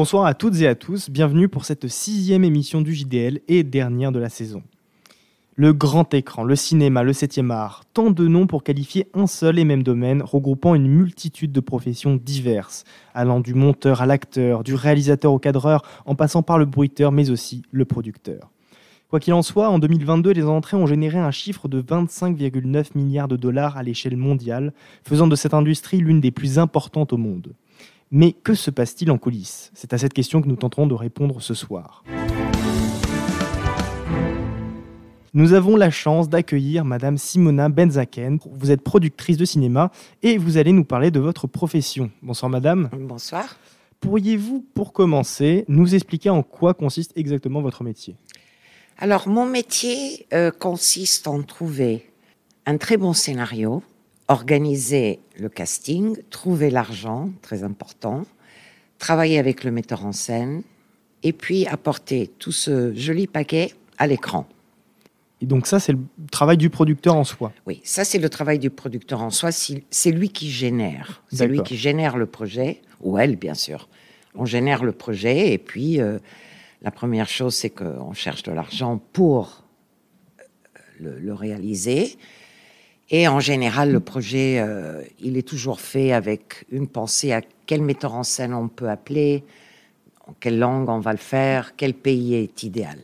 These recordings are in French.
Bonsoir à toutes et à tous, bienvenue pour cette sixième émission du JDL et dernière de la saison. Le grand écran, le cinéma, le septième art, tant de noms pour qualifier un seul et même domaine, regroupant une multitude de professions diverses, allant du monteur à l'acteur, du réalisateur au cadreur, en passant par le bruiteur, mais aussi le producteur. Quoi qu'il en soit, en 2022, les entrées ont généré un chiffre de 25,9 milliards de dollars à l'échelle mondiale, faisant de cette industrie l'une des plus importantes au monde. Mais que se passe-t-il en coulisses? C'est à cette question que nous tenterons de répondre ce soir. Nous avons la chance d'accueillir Madame Simona Benzaken. Vous êtes productrice de cinéma et vous allez nous parler de votre profession. Bonsoir Madame. Bonsoir. Pourriez-vous, pour commencer, nous expliquer en quoi consiste exactement votre métier? Alors, mon métier euh, consiste en trouver un très bon scénario, organiser le casting, trouver l'argent, très important, travailler avec le metteur en scène, et puis apporter tout ce joli paquet à l'écran. Et donc ça, c'est le travail du producteur en soi. Oui, ça c'est le travail du producteur en soi. C'est lui qui génère. C'est lui qui génère le projet, ou elle bien sûr. On génère le projet et puis euh, la première chose c'est qu'on cherche de l'argent pour euh, le, le réaliser. Et en général, le projet, euh, il est toujours fait avec une pensée à quel metteur en scène on peut appeler, en quelle langue on va le faire, quel pays est idéal.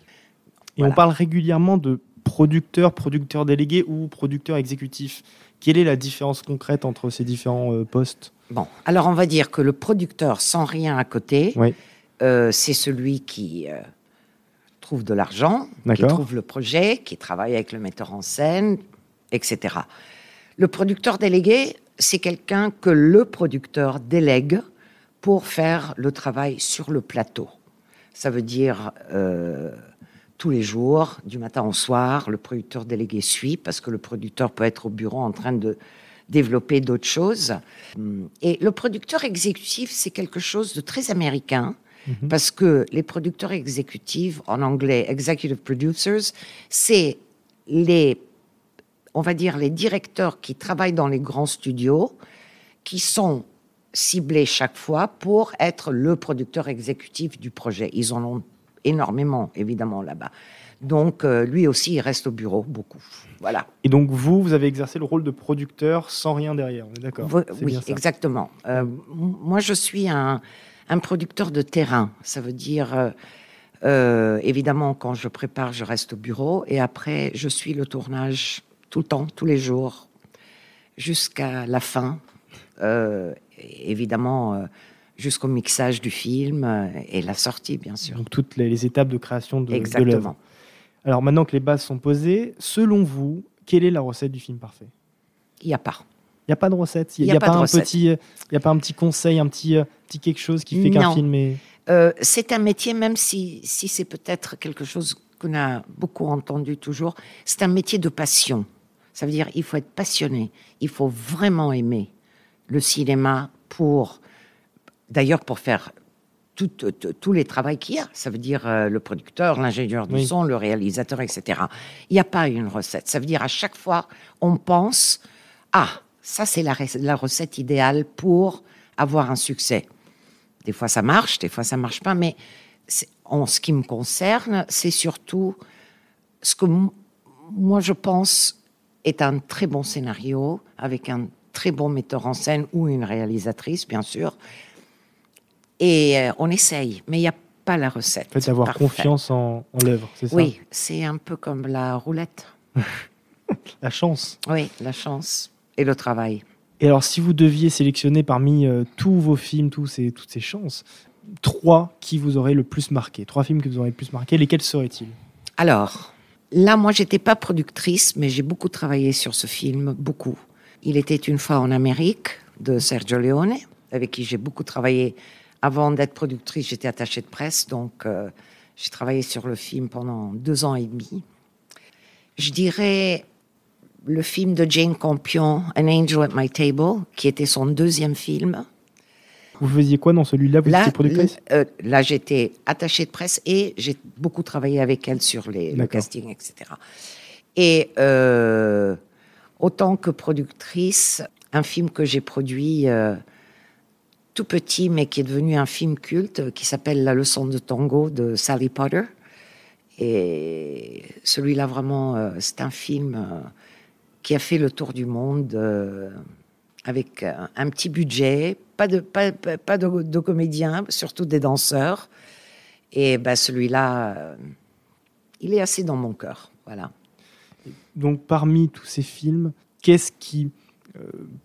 Et Voilà. on parle régulièrement de producteur, producteur délégué ou producteur exécutif. Quelle est la différence concrète entre ces différents euh, postes? Bon, alors on va dire que le producteur sans rien à côté, Oui. euh, c'est celui qui trouve de l'argent, qui trouve le projet, qui travaille avec le metteur en scène, etc. Le producteur délégué, c'est quelqu'un que le producteur délègue pour faire le travail sur le plateau. Ça veut dire euh, tous les jours, du matin au soir, le producteur délégué suit parce que le producteur peut être au bureau en train de développer d'autres choses. Et le producteur exécutif, c'est quelque chose de très américain Mhm. parce que les producteurs exécutifs, en anglais, executive producers, c'est les, on va dire, les directeurs qui travaillent dans les grands studios, qui sont ciblés chaque fois pour être le producteur exécutif du projet. Ils en ont énormément, évidemment, là-bas. Donc, euh, lui aussi, il reste au bureau, beaucoup. Voilà. Et donc vous, vous avez exercé le rôle de producteur sans rien derrière, on est d'accord Oui, exactement. Euh, moi, je suis un, un producteur de terrain. Ça veut dire, euh, évidemment, quand je prépare, je reste au bureau et après, je suis le tournage tout le temps, tous les jours, jusqu'à la fin. Euh, évidemment, euh, jusqu'au mixage du film euh, et la sortie, bien sûr. Donc toutes les, les étapes de création de, de l'œuvre. Exactement. Alors maintenant que les bases sont posées, selon vous, quelle est la recette du film parfait? Il n'y a pas. Il n'y a pas de recette? Il n'y y a, a pas pas de un recette. petit, il y a pas un petit conseil, un petit, petit quelque chose qui fait qu'un film est... Euh, c'est un métier, même si, si c'est peut-être quelque chose qu'on a beaucoup entendu toujours, c'est un métier de passion. Ça veut dire il faut être passionné, il faut vraiment aimer le cinéma pour, d'ailleurs pour faire tous les travaux qu'il y a. Ça veut dire euh, le producteur, l'ingénieur du Oui. son, le réalisateur, etc. Il n'y a pas une recette. Ça veut dire à chaque fois, on pense, ah, ça c'est la, la recette idéale pour avoir un succès. Des fois ça marche, des fois ça marche pas, mais en ce qui me concerne, c'est surtout ce que moi je pense est un très bon scénario avec un très bon metteur en scène ou une réalisatrice, bien sûr. Et euh, on essaye, mais il n'y a pas la recette. En fait, avoir parfaite. confiance en, en l'œuvre, c'est ça? Oui, c'est un peu comme la roulette. La chance. Oui, la chance et le travail. Et alors, si vous deviez sélectionner parmi euh, tous vos films, tous ces, toutes ces chances, trois qui vous auraient le plus marqué, trois films qui vous auraient le plus marqué, lesquels seraient-ils? Alors, là, moi, j'étais pas productrice, mais j'ai beaucoup travaillé sur ce film, beaucoup. Il était une fois en Amérique de Sergio Leone, avec qui j'ai beaucoup travaillé. Avant d'être productrice, j'étais attachée de presse, donc euh, j'ai travaillé sur le film pendant deux ans et demi. Je dirais le film de Jane Campion, An Angel at My Table, qui était son deuxième film. Vous faisiez quoi dans celui-là? Vous Là, étiez productrice? euh, là j'étais attachée de presse et j'ai beaucoup travaillé avec elle sur les, le casting, etc. Et euh, autant que productrice, un film que j'ai produit euh, tout petit, mais qui est devenu un film culte, qui s'appelle La leçon de tango de Sally Potter. Et celui-là, vraiment, euh, c'est un film euh, qui a fait le tour du monde euh, avec un petit budget, pas de, pas, pas de, de comédiens, surtout des danseurs. Et ben, celui-là, il est assez dans mon cœur. Voilà. Donc, parmi tous ces films, qu'est-ce qui,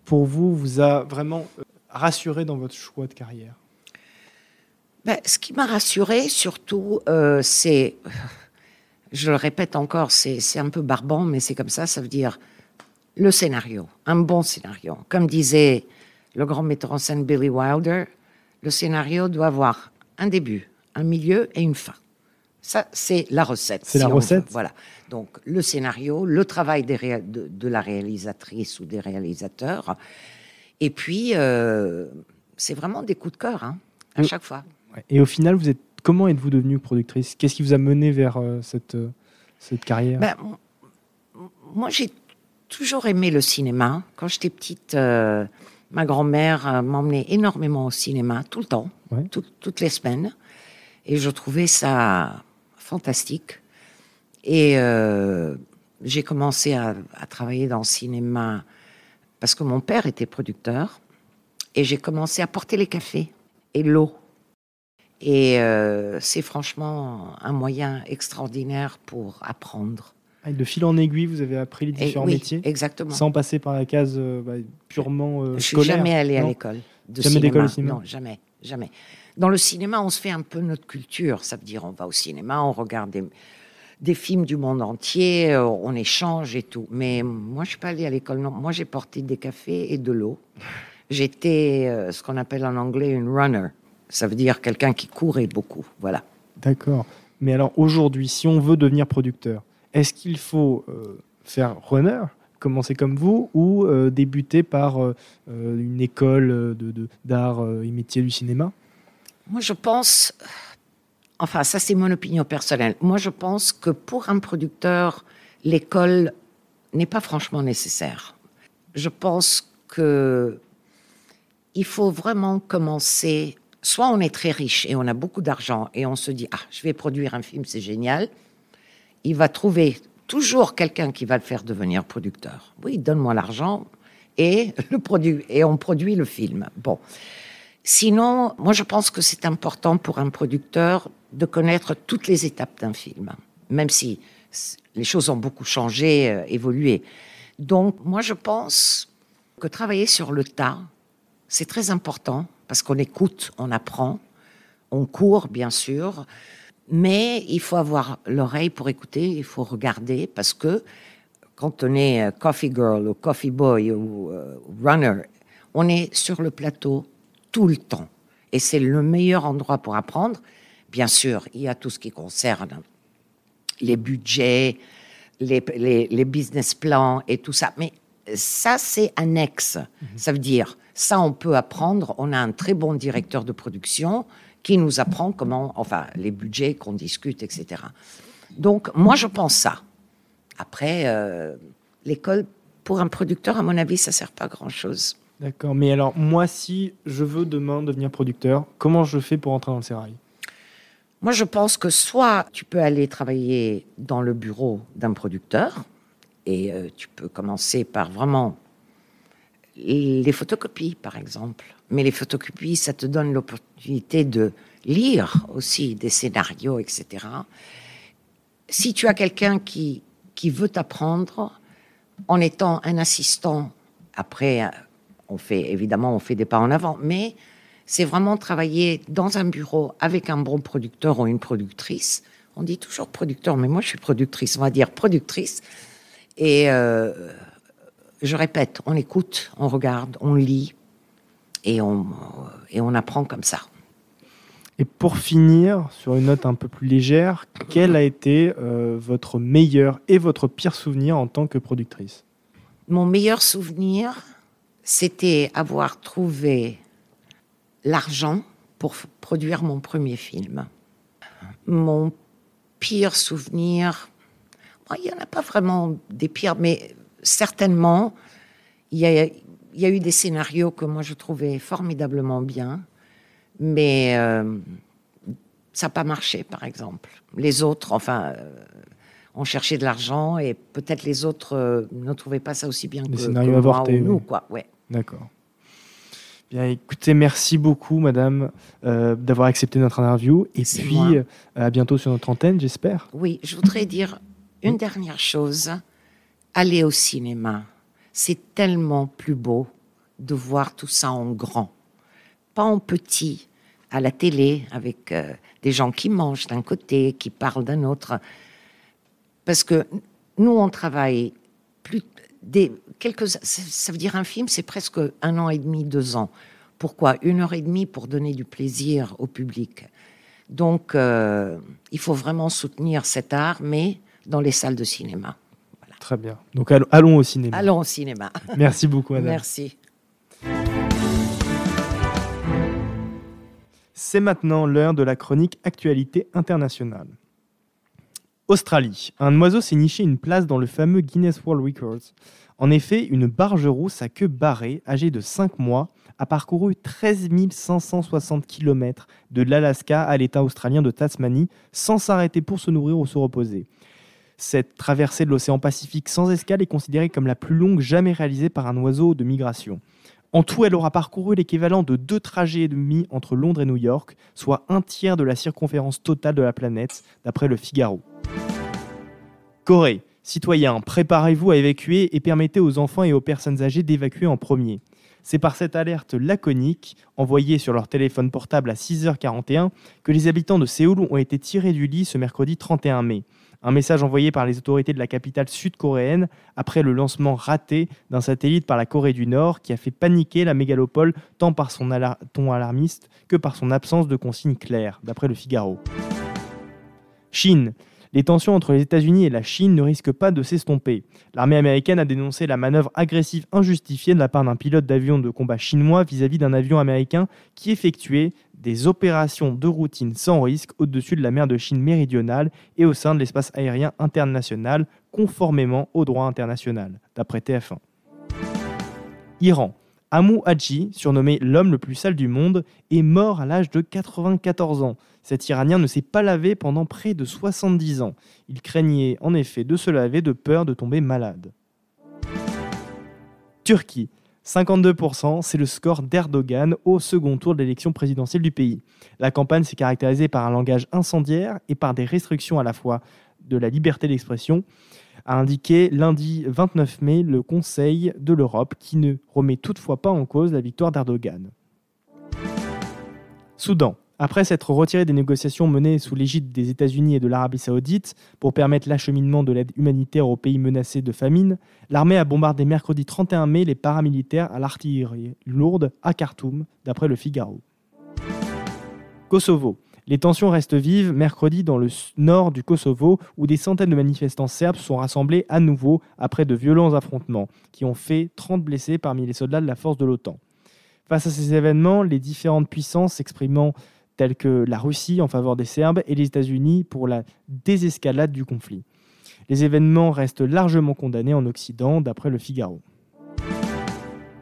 pour vous, vous a vraiment rassuré dans votre choix de carrière? Ben, Ce qui m'a rassuré, surtout, euh, c'est, je le répète encore, c'est un peu barbant, mais c'est comme ça, ça veut dire le scénario, un bon scénario. Comme disait le grand metteur en scène Billy Wilder, le scénario doit avoir un début, un milieu et une fin. Ça, c'est la recette. C'est la recette. Voilà. Donc, le scénario, le travail des de, de, la réalisatrice ou des réalisateurs, et puis, euh, c'est vraiment des coups de cœur, hein, à chaque fois. Et au final, vous êtes, comment êtes-vous devenue productrice? Qu'est-ce qui vous a mené vers euh, cette, euh, cette carrière? Ben, Moi, j'ai toujours aimé le cinéma. Quand j'étais petite, ma grand-mère m'emmenait énormément au cinéma, tout le temps, toutes les semaines. Et je trouvais ça fantastique. Et j'ai commencé à, à, travailler dans le cinéma parce que mon père était producteur et j'ai commencé à porter les cafés et l'eau. Et euh, c'est franchement un moyen extraordinaire pour apprendre. De fil en aiguille, vous avez appris les différents métiers Exactement. Sans passer par la case euh, bah, purement euh, Je suis jamais allé à l'école de jamais d'école cinéma. Non, jamais, jamais. Dans le cinéma, on se fait un peu notre culture. Ça veut dire, on va au cinéma, on regarde des, des films du monde entier, euh, on échange et tout. Mais moi, je suis pas allée à l'école. Non, moi, j'ai porté des cafés et de l'eau. J'étais euh, ce qu'on appelle en anglais une runner. Ça veut dire quelqu'un qui courait beaucoup. Voilà. D'accord. Mais alors aujourd'hui, si on veut devenir producteur, est-ce qu'il faut euh, faire runner, commencer comme vous, ou débuter par une école d'art et métier du cinéma? Moi, je pense Enfin, ça c'est mon opinion personnelle. Moi, je pense que pour un producteur, l'école n'est pas franchement nécessaire. Je pense que il faut vraiment commencer. Soit on est très riche et on a beaucoup d'argent et on se dit ah je vais produire un film c'est génial. Il va trouver toujours quelqu'un qui va le faire devenir producteur. Oui, donne-moi l'argent et on produit le film. Bon. Sinon, moi je pense que c'est important pour un producteur de connaître toutes les étapes d'un film, même si les choses ont beaucoup changé, euh, évolué. Donc, moi, je pense que travailler sur le tas, c'est très important parce qu'on écoute, on apprend, on court, bien sûr, mais il faut avoir l'oreille pour écouter, il faut regarder parce que quand on est euh, coffee girl ou coffee boy ou euh, runner, on est sur le plateau tout le temps. Et c'est le meilleur endroit pour apprendre. Bien sûr, il y a tout ce qui concerne les budgets, les, business plans et tout ça. Mais ça, c'est annexe. Mhm. Ça veut dire, ça, on peut apprendre. On a un très bon directeur de production qui nous apprend comment, enfin, les budgets qu'on discute, etc. Donc, moi, je pense ça. Après, euh, l'école, pour un producteur, à mon avis, ça sert pas à grand-chose. D'accord. Mais alors, moi, si je veux demain devenir producteur, comment je fais pour entrer dans le sérail? Moi, je pense que soit tu peux aller travailler dans le bureau d'un producteur et euh, tu peux commencer par vraiment les photocopies, par exemple. Mais les photocopies, ça te donne l'opportunité de lire aussi des scénarios, etc. Si tu as quelqu'un qui, qui veut t'apprendre, en étant un assistant, après, on fait évidemment, on fait des pas en avant, mais c'est vraiment travailler dans un bureau avec un bon producteur ou une productrice. On dit toujours producteur, mais moi je suis productrice, on va dire productrice. Et euh, je répète, on écoute, on regarde, on lit et on, et on apprend comme ça. Et pour finir, sur une note un peu plus légère, quel a été euh, votre meilleur et votre pire souvenir en tant que productrice? Mon meilleur souvenir, c'était avoir trouvé l'argent pour produire mon premier film. Mon pire souvenir, il n'y en a pas vraiment des pires, mais certainement, il y a, il y a eu des scénarios que moi je trouvais formidablement bien, mais euh, ça n'a pas marché, par exemple. Les autres, enfin, euh, ont cherché de l'argent et peut-être les autres euh, ne trouvaient pas ça aussi bien que, scénarios que avortés, ou nous, oui. quoi. Ouais. D'accord. Bien, écoutez, merci beaucoup, madame, euh, d'avoir accepté notre interview. Et puis, euh, à bientôt sur notre antenne, j'espère. Oui, je voudrais dire une dernière chose. Aller au cinéma, c'est tellement plus beau de voir tout ça en grand, pas en petit, à la télé, avec euh, des gens qui mangent d'un côté, qui parlent d'un autre. Parce que nous, on travaille plus des quelques. Ça, veut dire un film, c'est presque un an et demi, deux ans. Pourquoi? Une heure et demie pour donner du plaisir au public. Donc, euh, il faut vraiment soutenir cet art, mais dans les salles de cinéma. Très bien. Donc, allons, allons au cinéma. Allons au cinéma. Merci beaucoup, madame. Merci. C'est maintenant l'heure de la chronique Actualité internationale. Australie. Un oiseau s'est niché une place dans le fameux Guinness World Records. En effet, une barge rousse à queue barrée, âgée de 5 mois, a parcouru 13 560 km de l'Alaska à l'État australien de Tasmanie sans s'arrêter pour se nourrir ou se reposer. Cette traversée de l'océan Pacifique sans escale est considérée comme la plus longue jamais réalisée par un oiseau de migration. En tout, elle aura parcouru l'équivalent de deux trajets et demi entre Londres et New York, soit un tiers de la circonférence totale de la planète, d'après le Figaro. Corée. Citoyens, préparez-vous à évacuer et permettez aux enfants et aux personnes âgées d'évacuer en premier. C'est par cette alerte laconique, envoyée sur leur téléphone portable à 6h41, que les habitants de Séoul ont été tirés du lit ce mercredi 31 mai. Un message envoyé par les autorités de la capitale sud-coréenne après le lancement raté d'un satellite par la Corée du Nord qui a fait paniquer la mégalopole tant par son ton alarmiste que par son absence de consignes claires, d'après le Figaro. Chine. Les tensions entre les États-Unis et la Chine ne risquent pas de s'estomper. L'armée américaine a dénoncé la manœuvre agressive injustifiée de la part d'un pilote d'avion de combat chinois vis-à-vis d'un avion américain qui effectuait des opérations de routine sans risque au-dessus de la mer de Chine méridionale et au sein de l'espace aérien international, conformément au droit international, d'après TF1. Iran. Amou Haji, surnommé l'homme le plus sale du monde, est mort à l'âge de 94 ans. Cet Iranien ne s'est pas lavé pendant près de 70 ans. Il craignait en effet de se laver de peur de tomber malade. Turquie. 52%, c'est le score d'Erdogan au second tour de l'élection présidentielle du pays. La campagne s'est caractérisée par un langage incendiaire et par des restrictions à la fois de la liberté d'expression, a indiqué lundi 29 mai le Conseil de l'Europe qui ne remet toutefois pas en cause la victoire d'Erdogan. Soudan. Après s'être retiré des négociations menées sous l'égide des États-Unis et de l'Arabie saoudite pour permettre l'acheminement de l'aide humanitaire aux pays menacés de famine, l'armée a bombardé mercredi 31 mai les paramilitaires à l'artillerie lourde à Khartoum, d'après le Figaro. Kosovo. Les tensions restent vives mercredi dans le nord du Kosovo où des centaines de manifestants serbes sont rassemblés à nouveau après de violents affrontements qui ont fait 30 blessés parmi les soldats de la force de l'OTAN. Face à ces événements, les différentes puissances s'exprimant telles que la Russie en faveur des Serbes et les États-Unis pour la désescalade du conflit. Les événements restent largement condamnés en Occident, d'après le Figaro.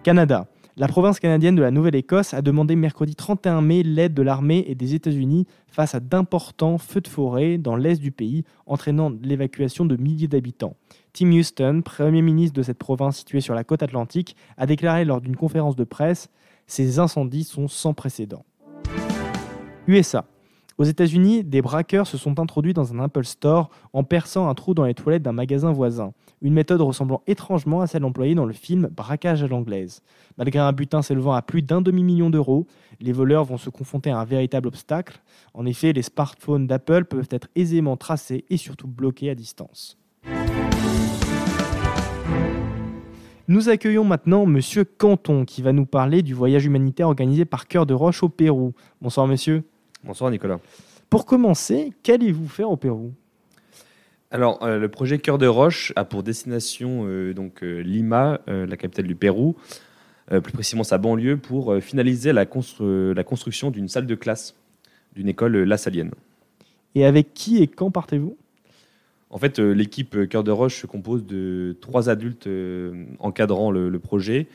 Canada. La province canadienne de la Nouvelle-Écosse a demandé mercredi 31 mai l'aide de l'armée et des États-Unis face à d'importants feux de forêt dans l'est du pays, entraînant l'évacuation de milliers d'habitants. Tim Houston, Premier ministre de cette province située sur la côte atlantique, a déclaré lors d'une conférence de presse Ces incendies sont sans précédent. USA. Aux États-Unis, des braqueurs se sont introduits dans un Apple Store en perçant un trou dans les toilettes d'un magasin voisin, une méthode ressemblant étrangement à celle employée dans le film Braquage à l'anglaise. Malgré un butin s'élevant à plus d'un demi-million d'euros, les voleurs vont se confronter à un véritable obstacle. En effet, les smartphones d'Apple peuvent être aisément tracés et surtout bloqués à distance. Nous accueillons maintenant Monsieur Canton qui va nous parler du voyage humanitaire organisé par Cœur de Roche au Pérou. Bonsoir monsieur. Bonsoir Nicolas. Pour commencer, qu'allez-vous faire au Pérou? Alors, euh, le projet Cœur de Roche a pour destination euh, donc euh, Lima, la capitale du Pérou, plus précisément sa banlieue, pour finaliser la, constru- la construction d'une salle de classe d'une école lassalienne. Et avec qui et quand partez-vous? En fait, euh, l'équipe euh, Cœur de Roche se compose de trois adultes euh, encadrant le, le projet,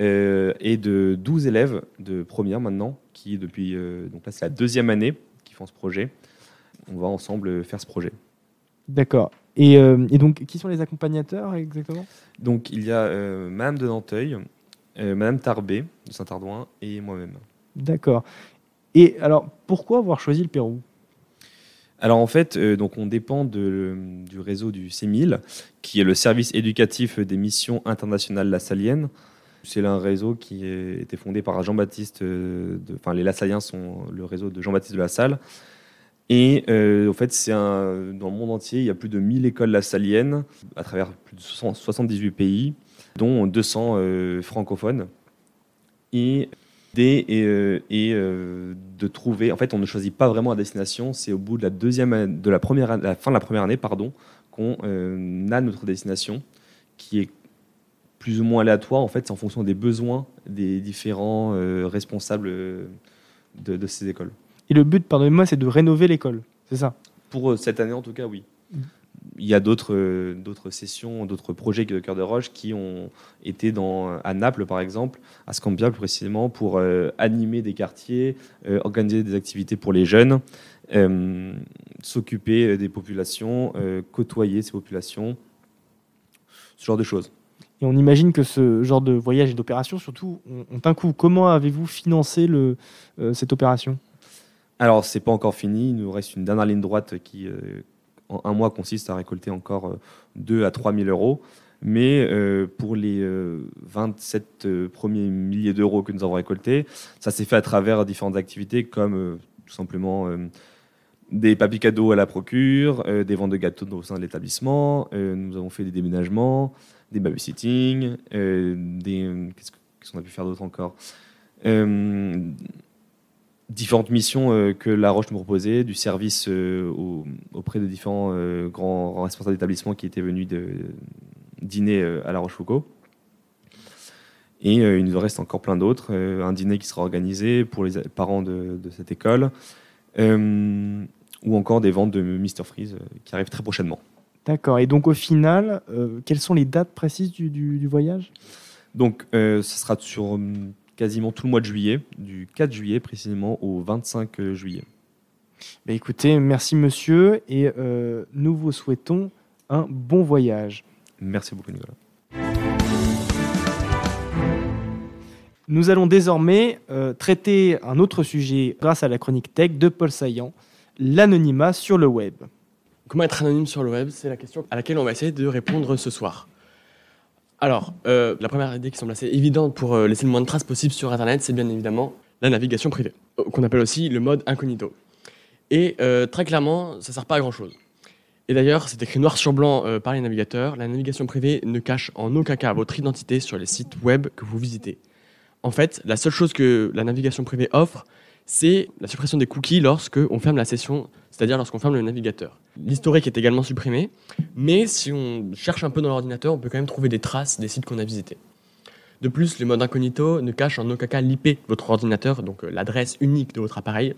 euh, et de 12 élèves de première maintenant, qui depuis, euh, donc là c'est la deuxième année qui font ce projet. On va ensemble faire ce projet. D'accord. Et, euh, et donc, qui sont les accompagnateurs exactement? Donc il y a Madame de Nanteuil, Madame Tarbé de Saint-Ardouin et moi-même. D'accord. Et alors, pourquoi avoir choisi le Pérou? Alors en fait, euh, donc on dépend de- du réseau du CEMIL, qui est le service éducatif des missions internationales lassaliennes. C'est un réseau qui a été fondé par Jean-Baptiste, euh, enfin les Lassaliens sont le réseau de Jean-Baptiste de la Salle. Et euh, en fait, c'est un, dans le monde entier, il y a plus de 1000 écoles lassaliennes à travers plus de 60 78 pays, dont 200 euh, francophones. Et et, euh, euh, de trouver. En fait, on ne choisit pas vraiment la destination. C'est au bout de la deuxième, de la première, la fin de la première année, pardon, qu'on euh, a notre destination, qui est plus ou moins aléatoire. En fait, c'est en fonction des besoins des différents responsables de, de ces écoles. Et le but, pardonnez-moi, c'est de rénover l'école. C'est ça? Pour cette année, en tout cas, oui. Il y a d'autres d'autres sessions, d'autres projets de Cœur de Roche qui ont été dans, à Naples, par exemple, à Scampia plus précisément, pour euh, animer des quartiers, euh, organiser des activités pour les jeunes, euh, s'occuper des populations, côtoyer ces populations, ce genre de choses. Et on imagine que ce genre de voyage et d'opération, surtout, ont un coût. Comment avez-vous financé le, cette opération? Alors, c'est pas encore fini. Il nous reste une dernière ligne droite qui, un mois, consiste à récolter encore euh, 2 à 3 000 euros. Mais euh, pour les euh, 27 euh, premiers milliers d'euros que nous avons récoltés, ça s'est fait à travers différentes activités comme euh, tout simplement euh, des papiers cadeaux à la procure, euh, des ventes de gâteaux au sein de l'établissement. euh, nous avons fait des déménagements, des babysitting, euh, des euh, qu'est-ce que- qu'est-ce qu'on a pu faire d'autre encore? Euh, différentes missions euh, que La Roche nous proposait, du service euh, au- auprès de différents euh, grands responsables d'établissements qui étaient venus de, dîner à La Rochefoucauld. Et il nous en reste encore plein d'autres. Un dîner qui sera organisé pour les parents de, de cette école. Euh, ou encore des ventes de Mr Freeze qui arrivent très prochainement. D'accord. Et donc, au final, euh, quelles sont les dates précises du, du- du voyage? Donc, euh, ce sera sur quasiment tout le mois de juillet, du 4 juillet précisément au 25 juillet. Bah, Écoutez, merci monsieur, et euh, nous vous souhaitons un bon voyage. Merci beaucoup, Nicolas. Nous allons désormais euh, traiter un autre sujet grâce à la chronique tech de Paul Saillant, l'anonymat sur le web. Comment être anonyme sur le web? C'est la question à laquelle on va essayer de répondre ce soir. Alors, euh, la première idée qui semble assez évidente pour euh, laisser le moins de traces possible sur Internet, c'est bien évidemment la navigation privée, euh, qu'on appelle aussi le mode incognito. Et très clairement, ça ne sert pas à grand-chose. Et d'ailleurs, c'est écrit noir sur blanc par les navigateurs, la navigation privée ne cache en aucun cas votre identité sur les sites web que vous visitez. En fait, la seule chose que la navigation privée offre, c'est la suppression des cookies lorsque on ferme la session, c'est-à-dire lorsqu'on ferme le navigateur. L'historique est également supprimé, mais si on cherche un peu dans l'ordinateur, on peut quand même trouver des traces des sites qu'on a visités. De plus, le mode incognito ne cache en aucun cas l'IP votre ordinateur, donc euh, l'adresse unique de votre appareil.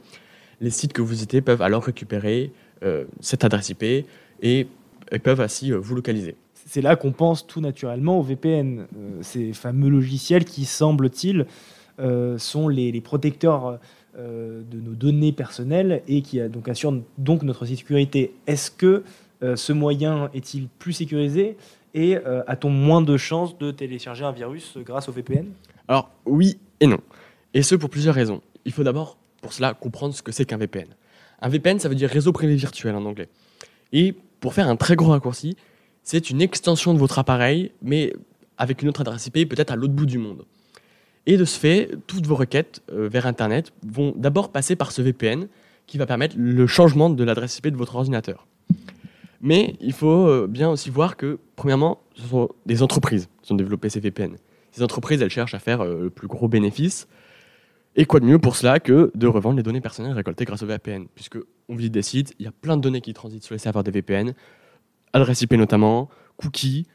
Les sites que vous visitez peuvent alors récupérer euh, cette adresse IP et, et peuvent ainsi euh, vous localiser. C'est là qu'on pense tout naturellement au VPN, ces fameux logiciels qui, semble-t-il, sont les, protecteurs de nos données personnelles et qui euh, donc assurent donc notre sécurité. Est-ce que euh, ce moyen est-il plus sécurisé et euh, a-t-on moins de chances de télécharger un virus grâce au VPN Alors oui et non. Et ce pour plusieurs raisons. Il faut d'abord pour cela comprendre ce que c'est qu'un VPN. Un VPN, ça veut dire réseau privé virtuel en anglais. Et pour faire un très gros raccourci, c'est une extension de votre appareil, mais avec une autre adresse IP, peut-être à l'autre bout du monde. Et de ce fait, toutes vos requêtes euh, vers Internet vont d'abord passer par ce VPN qui va permettre le changement de l'adresse IP de votre ordinateur. Mais il faut euh, bien aussi voir que, premièrement, ce sont des entreprises qui ont développé ces VPN. Ces entreprises, elles cherchent à faire euh, le plus gros bénéfice. Et quoi de mieux pour cela que de revendre les données personnelles récoltées grâce au VPN Puisque on visite des sites, il y a plein de données qui transitent sur les serveurs des VPN, adresse IP notamment, cookies,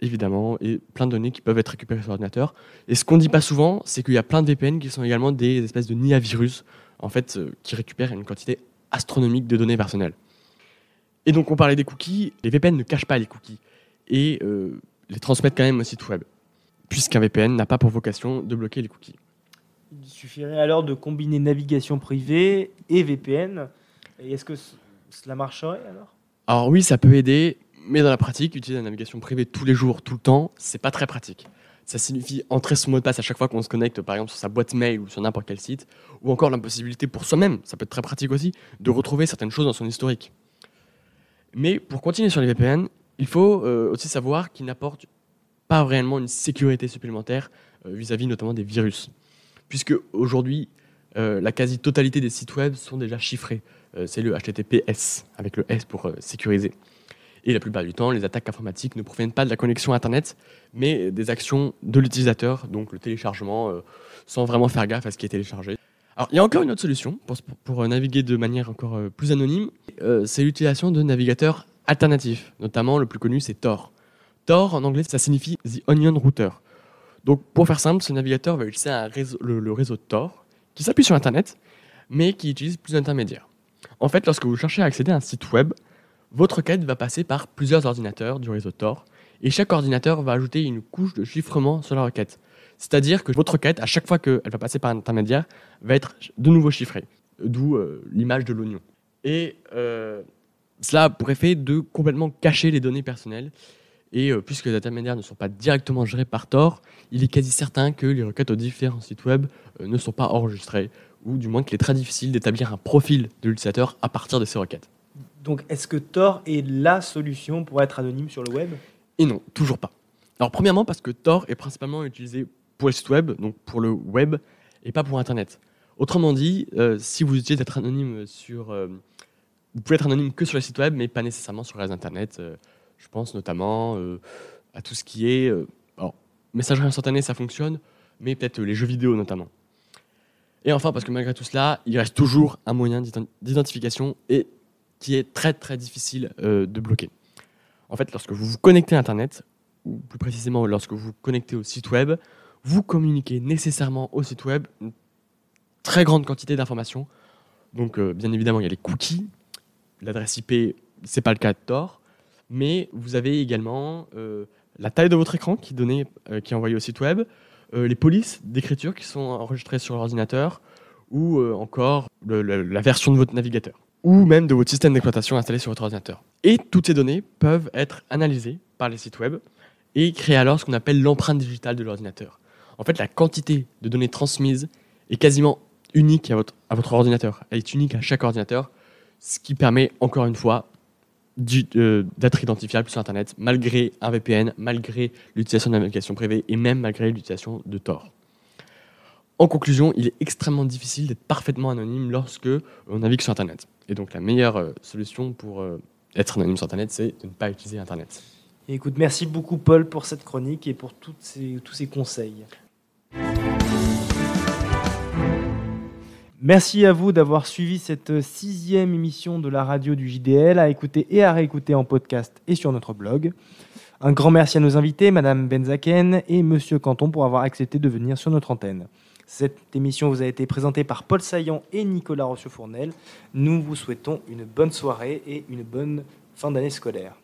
évidemment, et plein de données qui peuvent être récupérées sur l'ordinateur. Et ce qu'on ne dit pas souvent, c'est qu'il y a plein de VPN qui sont également des espèces de nids à virus, en fait, euh, qui récupèrent une quantité astronomique de données personnelles. Et donc on parlait des cookies, les VPN ne cachent pas les cookies, et euh, les transmettent quand même au site web. puisqu'un VPN n'a pas pour vocation de bloquer les cookies. Il suffirait alors de combiner navigation privée et VPN. Et est-ce que cela marcherait alors? Alors oui, ça peut aider, mais dans la pratique, utiliser la navigation privée tous les jours, tout le temps, c'est pas très pratique. Ça signifie entrer son mot de passe à chaque fois qu'on se connecte, par exemple sur sa boîte mail ou sur n'importe quel site, ou encore l'impossibilité pour soi-même, ça peut être très pratique aussi, de retrouver certaines choses dans son historique. Mais pour continuer sur les VPN, il faut euh, aussi savoir qu'ils n'apportent pas réellement une sécurité supplémentaire euh, vis-à-vis notamment des virus. Puisque aujourd'hui, euh, la quasi-totalité des sites web sont déjà chiffrés. C'est le HTTPS, avec le S pour sécuriser. Et la plupart du temps, les attaques informatiques ne proviennent pas de la connexion Internet, mais des actions de l'utilisateur, donc le téléchargement, euh, sans vraiment faire gaffe à ce qui est téléchargé. Alors, il y a encore une autre solution pour, euh, naviguer de manière encore euh, plus anonyme, c'est l'utilisation de navigateurs alternatifs. Notamment, le plus connu, c'est Tor. Tor, en anglais, ça signifie The Onion Router. Donc, pour faire simple, ce navigateur va utiliser le, le réseau Tor, qui s'appuie sur Internet, mais qui utilise plus d'intermédiaires. En fait, lorsque vous cherchez à accéder à un site web, votre requête va passer par plusieurs ordinateurs du réseau Tor, et chaque ordinateur va ajouter une couche de chiffrement sur la requête. C'est-à-dire que votre requête, à chaque fois qu'elle va passer par un intermédiaire, va être de nouveau chiffrée, d'où euh, l'image de l'oignon. Et euh, cela a pour effet de complètement cacher les données personnelles. Et euh, puisque les intermédiaires ne sont pas directement gérés par Tor, il est quasi certain que les requêtes aux différents sites web ne sont pas enregistrées, ou du moins qu'il est très difficile d'établir un profil de l'utilisateur à partir de ces requêtes. Donc est-ce que Tor est la solution pour être anonyme sur le web? Et non, toujours pas. Alors premièrement parce que Tor est principalement utilisé pour sites web, donc pour le web, et pas pour Internet. Autrement dit, euh, si vous utilisez d'être anonyme sur... euh, vous pouvez être anonyme que sur les sites web, mais pas nécessairement sur les Internet. Euh, je pense notamment à tout ce qui est... alors, messagerie instantanée, ça fonctionne, mais peut-être les jeux vidéo notamment. Et enfin, parce que malgré tout cela, il reste toujours un moyen d'ident- d'identification et qui est très très difficile euh, de bloquer. En fait, lorsque vous vous connectez à Internet, ou plus précisément lorsque vous vous connectez au site web, vous communiquez nécessairement au site web une très grande quantité d'informations. Donc, euh, bien évidemment, il y a les cookies, l'adresse IP, c'est pas le cas de Tor, mais vous avez également euh, la taille de votre écran qui qui est envoyée au site web, les polices d'écriture qui sont enregistrées sur l'ordinateur, ou encore la version de votre navigateur, ou même de votre système d'exploitation installé sur votre ordinateur. Et toutes ces données peuvent être analysées par les sites web et créer alors ce qu'on appelle l'empreinte digitale de l'ordinateur. En fait, la quantité de données transmises est quasiment unique à votre, ordinateur. Elle est unique à chaque ordinateur, ce qui permet encore une fois d'être identifiable sur Internet malgré un VPN, malgré l'utilisation navigation privée et même malgré l'utilisation de Tor. En conclusion, il est extrêmement difficile d'être parfaitement anonyme lorsque on navigue sur Internet. Et donc la meilleure euh, solution pour euh, être anonyme sur Internet, c'est de ne pas utiliser Internet. Et Écoute, merci beaucoup Paul pour cette chronique et pour tous ces conseils. Merci à vous d'avoir suivi cette sixième émission de la radio du JDL, à écouter et à réécouter en podcast et sur notre blog. Un grand merci à nos invités, Madame Benzaken et Monsieur Canton, pour avoir accepté de venir sur notre antenne. Cette émission vous a été présentée par Paul Saillant et Nicolas Rossio-Fournel. Nous vous souhaitons une bonne soirée et une bonne fin d'année scolaire.